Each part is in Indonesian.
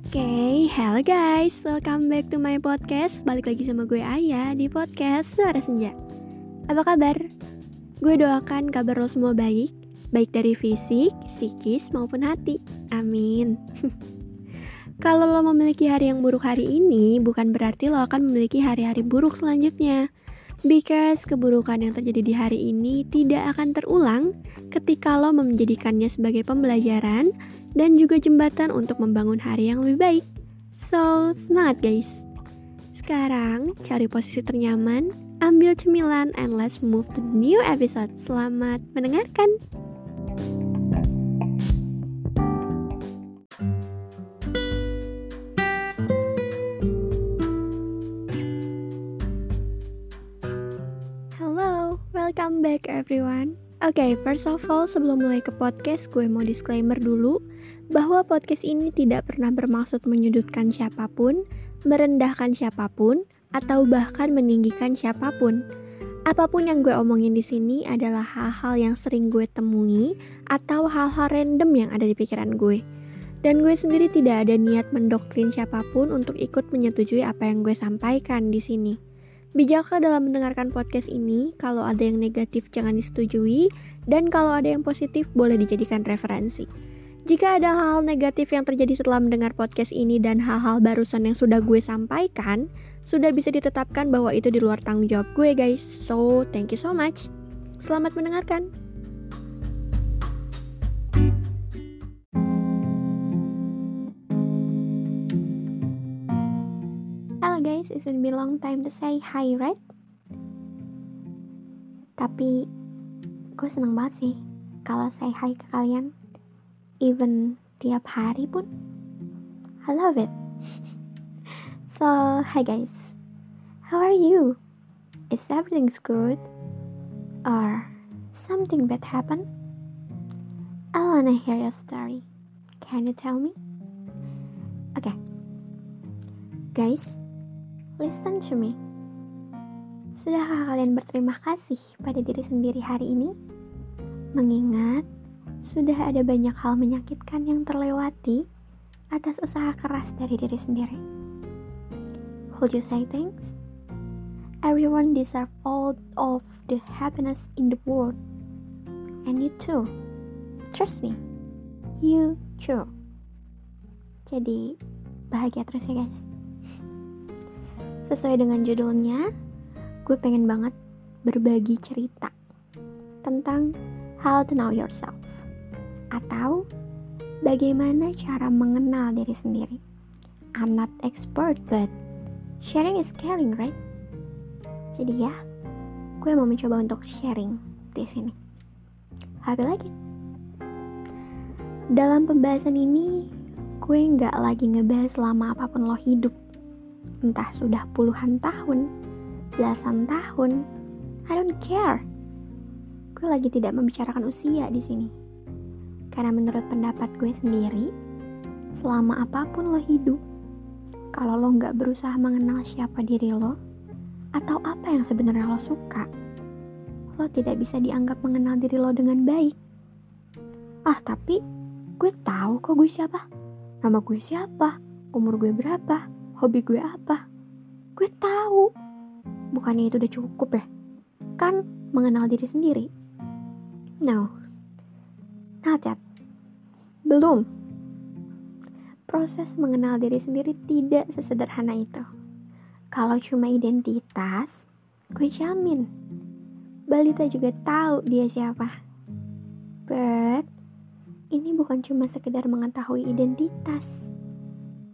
Okay, hello guys, welcome back to my podcast. Balik lagi sama gue Ayah di podcast Suara Senja. Apa kabar? Gue doakan kabar lo semua baik. Baik dari fisik, psikis, maupun hati. Amin. Kalau lo memiliki hari yang buruk hari ini Bukan berarti lo akan memiliki hari-hari buruk selanjutnya Because keburukan yang terjadi di hari ini tidak akan terulang ketika lo menjadikannya sebagai pembelajaran dan juga jembatan untuk membangun hari yang lebih baik. So, semangat guys! Sekarang, cari posisi ternyaman, ambil cemilan, and let's move to the new episode. Selamat mendengarkan! Everyone. Oke, okay, first of all, sebelum mulai ke podcast, gue mau disclaimer dulu bahwa podcast ini tidak pernah bermaksud menyudutkan siapa pun, merendahkan siapa pun, atau bahkan meninggikan siapa pun. Apa pun yang gue omongin di sini adalah hal-hal yang sering gue temui atau hal-hal random yang ada di pikiran gue. Dan gue sendiri tidak ada niat mendoktrin siapa pun untuk ikut menyetujui apa yang gue sampaikan di sini. Bijaklah dalam mendengarkan podcast ini, kalau ada yang negatif jangan disetujui, dan kalau ada yang positif boleh dijadikan referensi. Jika ada hal-hal negatif yang terjadi setelah mendengar podcast ini dan hal-hal barusan yang sudah gue sampaikan, sudah bisa ditetapkan bahwa itu di luar tanggung jawab gue guys. So, thank you so much. Selamat mendengarkan. It's been long time to say hi, right? Tapi gue seneng banget sih kalau say hi ke kalian. Even tiap hari pun. I love it. so, hi guys. How are you? Is everything's good? Or something bad happened? I wanna hear your story. Can you tell me? Okay. Guys, Listen to me. Sudahkah kalian berterima kasih pada diri sendiri hari ini? Mengingat sudah ada banyak hal menyakitkan yang terlewati atas usaha keras dari diri sendiri. Would you say thanks? Everyone deserve all of the happiness in the world. And you too. Trust me. You too. Jadi, bahagia terus ya guys. Sesuai dengan judulnya, gue pengen banget berbagi cerita tentang how to know yourself atau bagaimana cara mengenal diri sendiri. I'm not expert, but sharing is caring, right? Jadi ya, gue mau mencoba untuk sharing di sini. Happy lagi. Dalam pembahasan ini, gue nggak lagi ngebahas lama apa pun lo hidup entah sudah puluhan tahun, belasan tahun, I don't care. Gue lagi tidak membicarakan usia di sini. Karena menurut pendapat gue sendiri, selama apa pun lo hidup, kalau lo nggak berusaha mengenal siapa diri lo, atau apa yang sebenarnya lo suka, lo tidak bisa dianggap mengenal diri lo dengan baik. Ah, tapi gue tahu kok gue siapa. Nama gue siapa, umur gue berapa, hobi gue apa. Gue tahu. Bukannya itu udah cukup ya? Kan mengenal diri sendiri. No. Not yet. Belum. Proses mengenal diri sendiri tidak sesederhana itu. Kalau cuma identitas, gue jamin. Balita juga tahu dia siapa. But, ini bukan cuma sekedar mengetahui identitas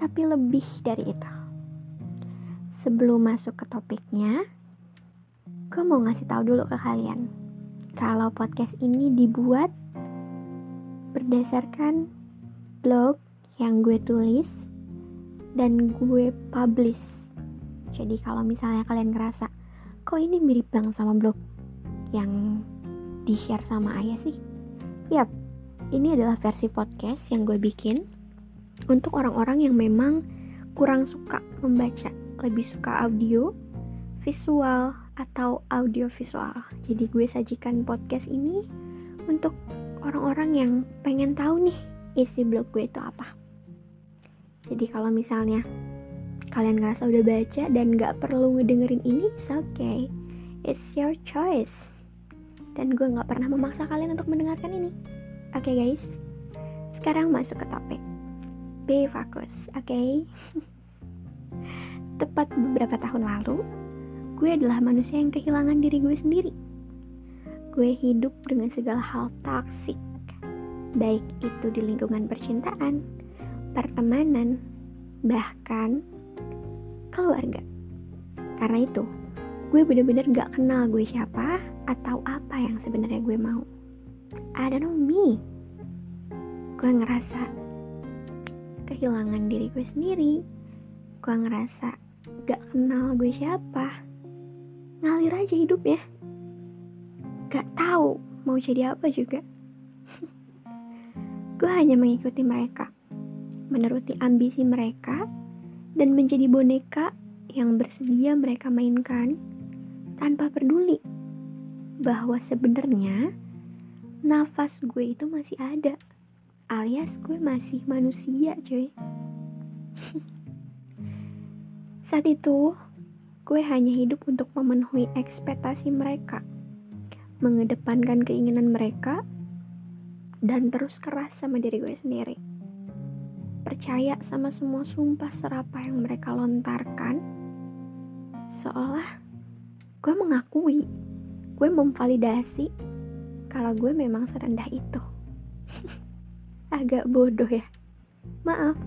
tapi lebih dari itu. Sebelum masuk ke topiknya, gue mau ngasih tahu dulu ke kalian kalau podcast ini dibuat berdasarkan blog yang gue tulis dan gue publish. Jadi kalau misalnya kalian ngerasa kok ini mirip banget sama blog yang di-share sama ayah sih? Yap, ini adalah versi podcast yang gue bikin untuk orang-orang yang memang kurang suka membaca, lebih suka audio, visual, atau audio visual. Jadi gue sajikan podcast ini untuk orang-orang yang pengen tahu nih isi blog gue itu apa. Jadi kalau misalnya kalian ngerasa udah baca dan gak perlu ngedengerin ini, it's okay. It's your choice. Dan gue gak pernah memaksa kalian untuk mendengarkan ini. Oke okay, guys, sekarang masuk ke topik. Be fokus, oke? Okay? Tepat beberapa tahun lalu, gue adalah manusia yang kehilangan diri gue sendiri. Gue hidup dengan segala hal toksik, baik itu di lingkungan percintaan, pertemanan, bahkan keluarga. Karena itu, gue bener-bener gak kenal gue siapa atau apa yang sebenarnya gue mau. I don't know me. Gue ngerasa kehilangan diri gue sendiri. Gue ngerasa gak kenal gue siapa. Ngalir aja hidupnya. Gak tahu mau jadi apa juga. gue hanya mengikuti mereka menuruti ambisi mereka, dan menjadi boneka yang bersedia mereka mainkan tanpa peduli bahwa sebenarnya nafas gue itu masih ada alias gue masih manusia cuy saat itu gue hanya hidup untuk memenuhi ekspektasi mereka mengedepankan keinginan mereka dan terus keras sama diri gue sendiri percaya sama semua sumpah serapah yang mereka lontarkan, seolah gue mengakui, gue memvalidasi kalau gue memang serendah itu. Agak bodoh ya, maaf.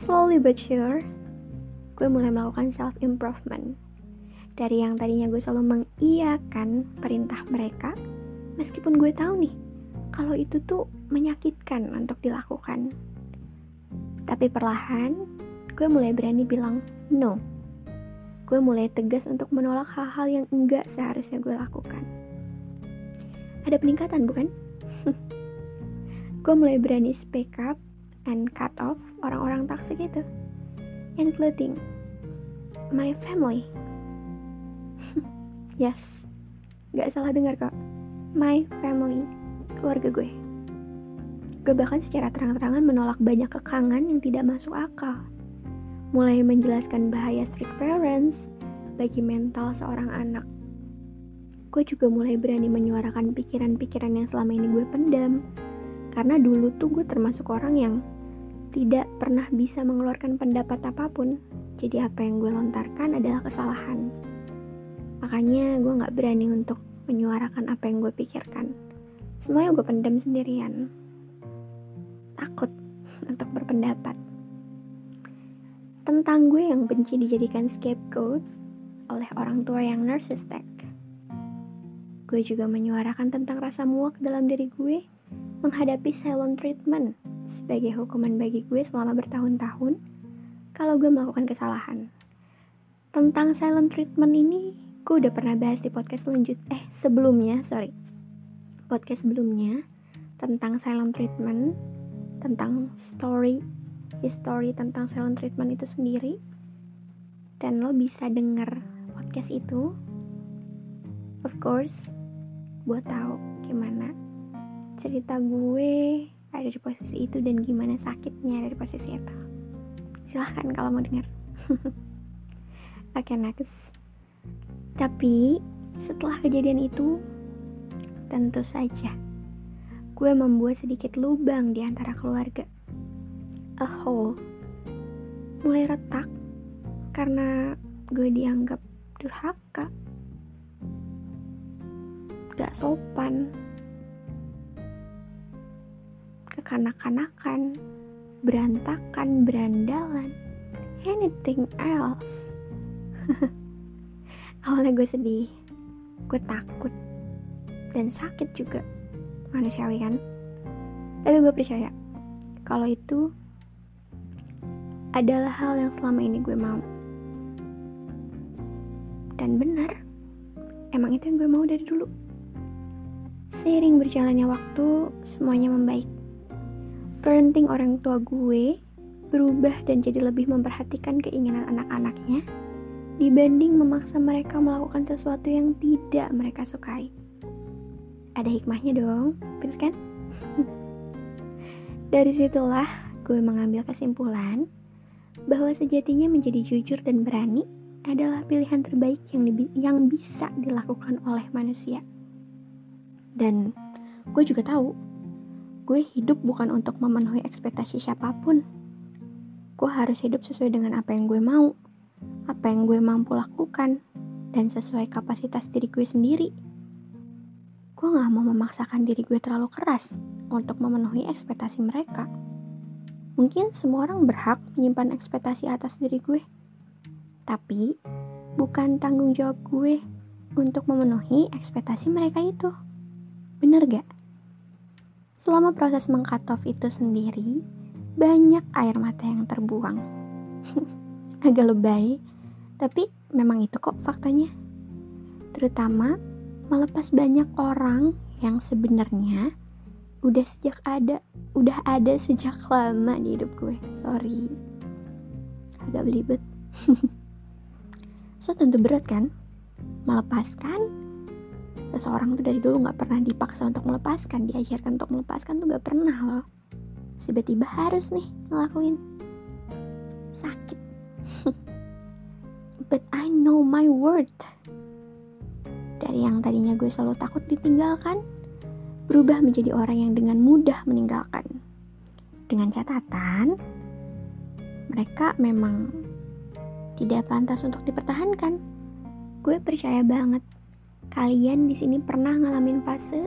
Slowly but sure, gue mulai melakukan self improvement. Dari yang tadinya gue selalu mengiyakan perintah mereka, meskipun gue tahu nih kalau itu tuh menyakitkan untuk dilakukan. Tapi perlahan, gue mulai berani bilang no. Gue mulai tegas untuk menolak hal-hal yang enggak seharusnya gue lakukan. Ada peningkatan bukan? gue mulai berani speak up and cut off orang-orang toxic itu. Including my family. yes, gak salah dengar kok. My family keluarga gue. Gue bahkan secara terang-terangan menolak banyak kekangan yang tidak masuk akal. Mulai menjelaskan bahaya strict parents bagi mental seorang anak. Gue juga mulai berani menyuarakan pikiran-pikiran yang selama ini gue pendam. Karena dulu tuh gue termasuk orang yang tidak pernah bisa mengeluarkan pendapat apa pun. Jadi apa yang gue lontarkan adalah kesalahan. Makanya gue gak berani untuk menyuarakan apa yang gue pikirkan. Semuanya gue pendam sendirian. Takut untuk berpendapat. Tentang gue yang benci dijadikan scapegoat oleh orang tua yang narcissistic. Gue juga menyuarakan tentang rasa muak dalam diri gue menghadapi silent treatment sebagai hukuman bagi gue selama bertahun-tahun kalau gue melakukan kesalahan tentang silent treatment ini gue udah pernah bahas di podcast selanjut eh sebelumnya sorry podcast sebelumnya tentang silent treatment, tentang story, history tentang silent treatment itu sendiri. Dan lo bisa denger podcast itu. Of course, buat tahu gimana cerita gue ada di posisi itu dan gimana sakitnya ada di posisi itu. Silahkan kalau mau denger. Oke, okay, next. Tapi setelah kejadian itu, Tentu saja, gue membuat sedikit lubang di antara keluarga. A hole. Mulai retak karena gue dianggap durhaka. Gak sopan. Kekanak-kanakan, berantakan, berandalan, anything else. Awalnya gue sedih, gue takut, dan sakit juga manusiawi kan? Tapi gue percaya kalau itu adalah hal yang selama ini gue mau. Dan benar emang itu yang gue mau dari dulu. Seiring berjalannya waktu semuanya membaik parenting orang tua gue berubah dan jadi lebih memperhatikan keinginan anak-anaknya dibanding memaksa mereka melakukan sesuatu yang tidak mereka sukai ada hikmahnya dong, bener kan? Dari situlah gue mengambil kesimpulan bahwa sejatinya menjadi jujur dan berani adalah pilihan terbaik yang, yang bisa dilakukan oleh manusia. Dan gue juga tahu, gue hidup bukan untuk memenuhi ekspektasi siapa pun. Gue harus hidup sesuai dengan apa yang gue mau, apa yang gue mampu lakukan, dan sesuai kapasitas diri gue sendiri. Gue gak mau memaksakan diri gue terlalu keras untuk memenuhi ekspektasi mereka. Mungkin semua orang berhak menyimpan ekspektasi atas diri gue. Tapi, bukan tanggung jawab gue untuk memenuhi ekspektasi mereka itu. Bener gak? Selama proses meng-cut off itu sendiri, banyak air mata yang terbuang. Agak lebay, tapi memang itu kok faktanya. Terutama melepas banyak orang yang sebenarnya udah sejak ada, udah ada sejak lama di hidup gue. Sorry. Agak belibet. so tentu berat kan? Melepaskan seseorang tuh dari dulu nggak pernah dipaksa untuk melepaskan diajarkan untuk melepaskan tuh nggak pernah loh. Tiba-tiba harus nih ngelakuin. Sakit. But I know my worth. Dari yang tadinya gue selalu takut ditinggalkan berubah menjadi orang yang dengan mudah meninggalkan. Dengan catatan mereka memang tidak pantas untuk dipertahankan. Gue percaya banget Kalian di sini pernah ngalamin fase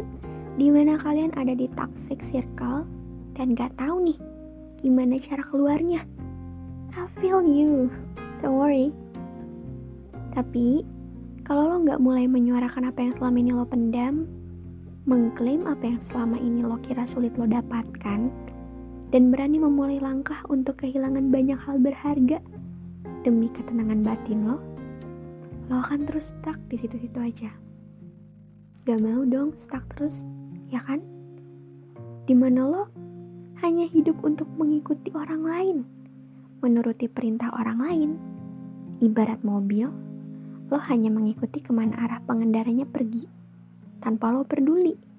di mana kalian ada di toxic circle dan gak tahu nih gimana cara keluarnya. I feel you, don't worry. Tapi kalau lo nggak mulai menyuarakan apa yang selama ini lo pendam, mengklaim apa yang selama ini lo kira sulit lo dapatkan, dan berani memulai langkah untuk kehilangan banyak hal berharga demi ketenangan batin lo, lo akan terus stuck di situ-situ aja. Gak mau dong stuck terus, ya kan? Di mana lo hanya hidup untuk mengikuti orang lain, menuruti perintah orang lain. Ibarat mobil, lo hanya mengikuti ke mana arah pengendaranya pergi, tanpa lo peduli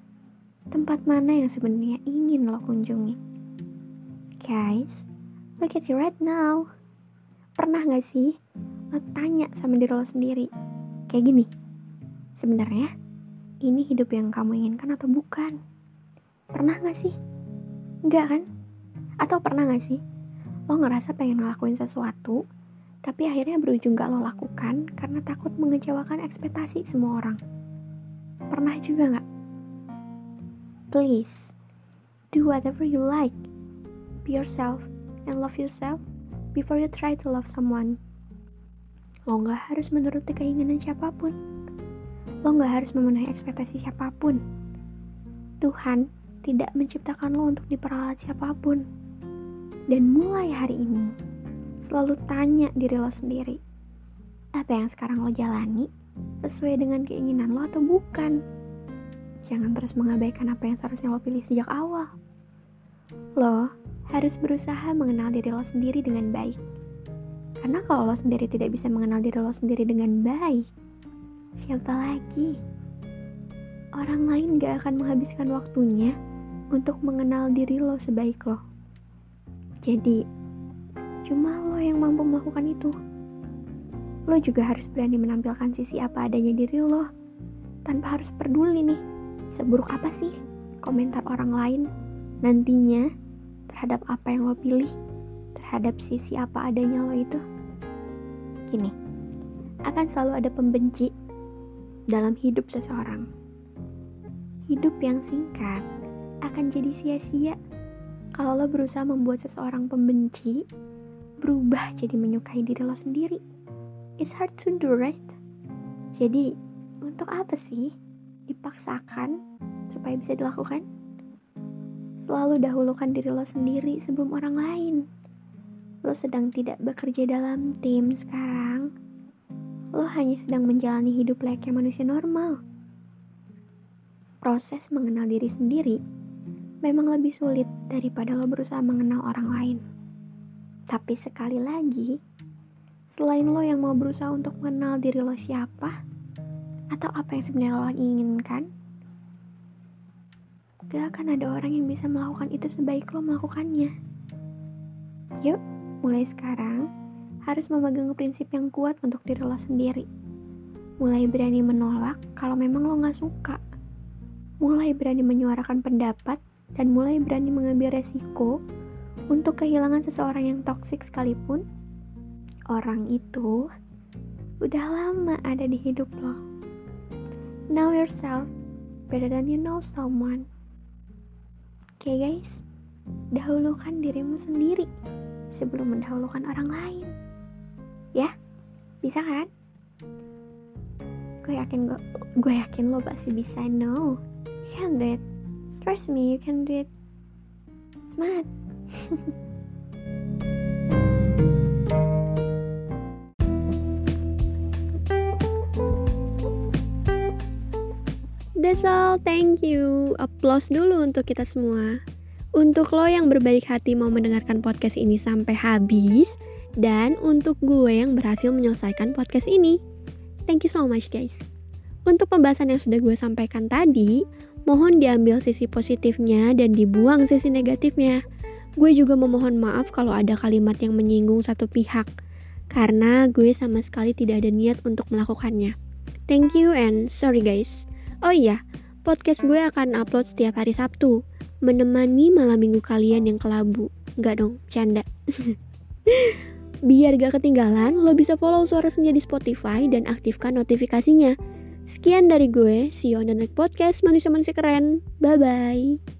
tempat mana yang sebenarnya ingin lo kunjungi. Guys, look at you right now. Pernah gak sih lo tanya sama diri lo sendiri, kayak gini, sebenarnya ini hidup yang kamu inginkan atau bukan? Pernah gak sih? Enggak kan? Atau pernah gak sih? Lo ngerasa pengen ngelakuin sesuatu, tapi akhirnya berujung gak lo lakukan karena takut mengecewakan ekspektasi semua orang. Pernah juga gak? Please, do whatever you like. Be yourself and love yourself before you try to love someone. Lo gak harus menuruti keinginan siapa pun Lo gak harus memenuhi ekspektasi siapa pun. Tuhan tidak menciptakan lo untuk diperalat siapa pun. Dan mulai hari ini, selalu tanya diri lo sendiri, apa yang sekarang lo jalani sesuai dengan keinginan lo atau bukan? Jangan terus mengabaikan apa yang seharusnya lo pilih sejak awal. Lo harus berusaha mengenal diri lo sendiri dengan baik. Karena kalau lo sendiri tidak bisa mengenal diri lo sendiri dengan baik, siapa lagi? Orang lain gak akan menghabiskan waktunya untuk mengenal diri lo sebaik lo. Jadi, cuma lo yang mampu melakukan itu. Lo juga harus berani menampilkan sisi apa adanya diri lo, tanpa harus peduli nih, seburuk apa sih komentar orang lain nantinya terhadap apa yang lo pilih, terhadap sisi apa adanya lo itu. Gini, akan selalu ada pembenci dalam hidup seseorang. Hidup yang singkat akan jadi sia-sia kalau lo berusaha membuat seseorang pembenci berubah jadi menyukai diri lo sendiri. It's hard to do, right? Jadi, untuk apa sih dipaksakan supaya bisa dilakukan? Selalu dahulukan diri lo sendiri sebelum orang lain. Lo sedang tidak bekerja dalam tim sekarang, lo hanya sedang menjalani hidup layaknya manusia normal. Proses mengenal diri sendiri memang lebih sulit daripada lo berusaha mengenal orang lain. Tapi sekali lagi, selain lo yang mau berusaha untuk mengenal diri lo siapa, atau apa yang sebenarnya lo inginkan, gak akan ada orang yang bisa melakukan itu sebaik lo melakukannya. Yuk, mulai sekarang harus memegang prinsip yang kuat untuk diri lo sendiri. Mulai berani menolak kalau memang lo gak suka. Mulai berani menyuarakan pendapat dan mulai berani mengambil resiko untuk kehilangan seseorang yang toksik sekalipun. Orang itu udah lama ada di hidup lo. Know yourself better than you know someone. Oke okay guys, dahulukan dirimu sendiri sebelum mendahulukan orang lain. Bisa kan? Gue yakin gue, gue yakin lo pasti bisa. No, you can do it. Trust me, you can do it. Semangat. That's all, thank you. Applause dulu untuk kita semua. Untuk lo yang berbaik hati mau mendengarkan podcast ini sampai habis, dan untuk gue yang berhasil menyelesaikan podcast ini. Thank you so much guys. Untuk pembahasan yang sudah gue sampaikan tadi, mohon diambil sisi positifnya dan dibuang sisi negatifnya. Gue juga memohon maaf kalau ada kalimat yang menyinggung satu pihak, karena gue sama sekali tidak ada niat untuk melakukannya. Thank you and sorry guys. Oh iya, podcast gue akan upload setiap hari Sabtu, menemani malam minggu kalian yang kelabu. Enggak dong, canda. Biar gak ketinggalan, lo bisa follow Suara Senja di Spotify dan aktifkan notifikasinya. Sekian dari gue, see you on the next podcast manusia-manusia keren. Bye-bye.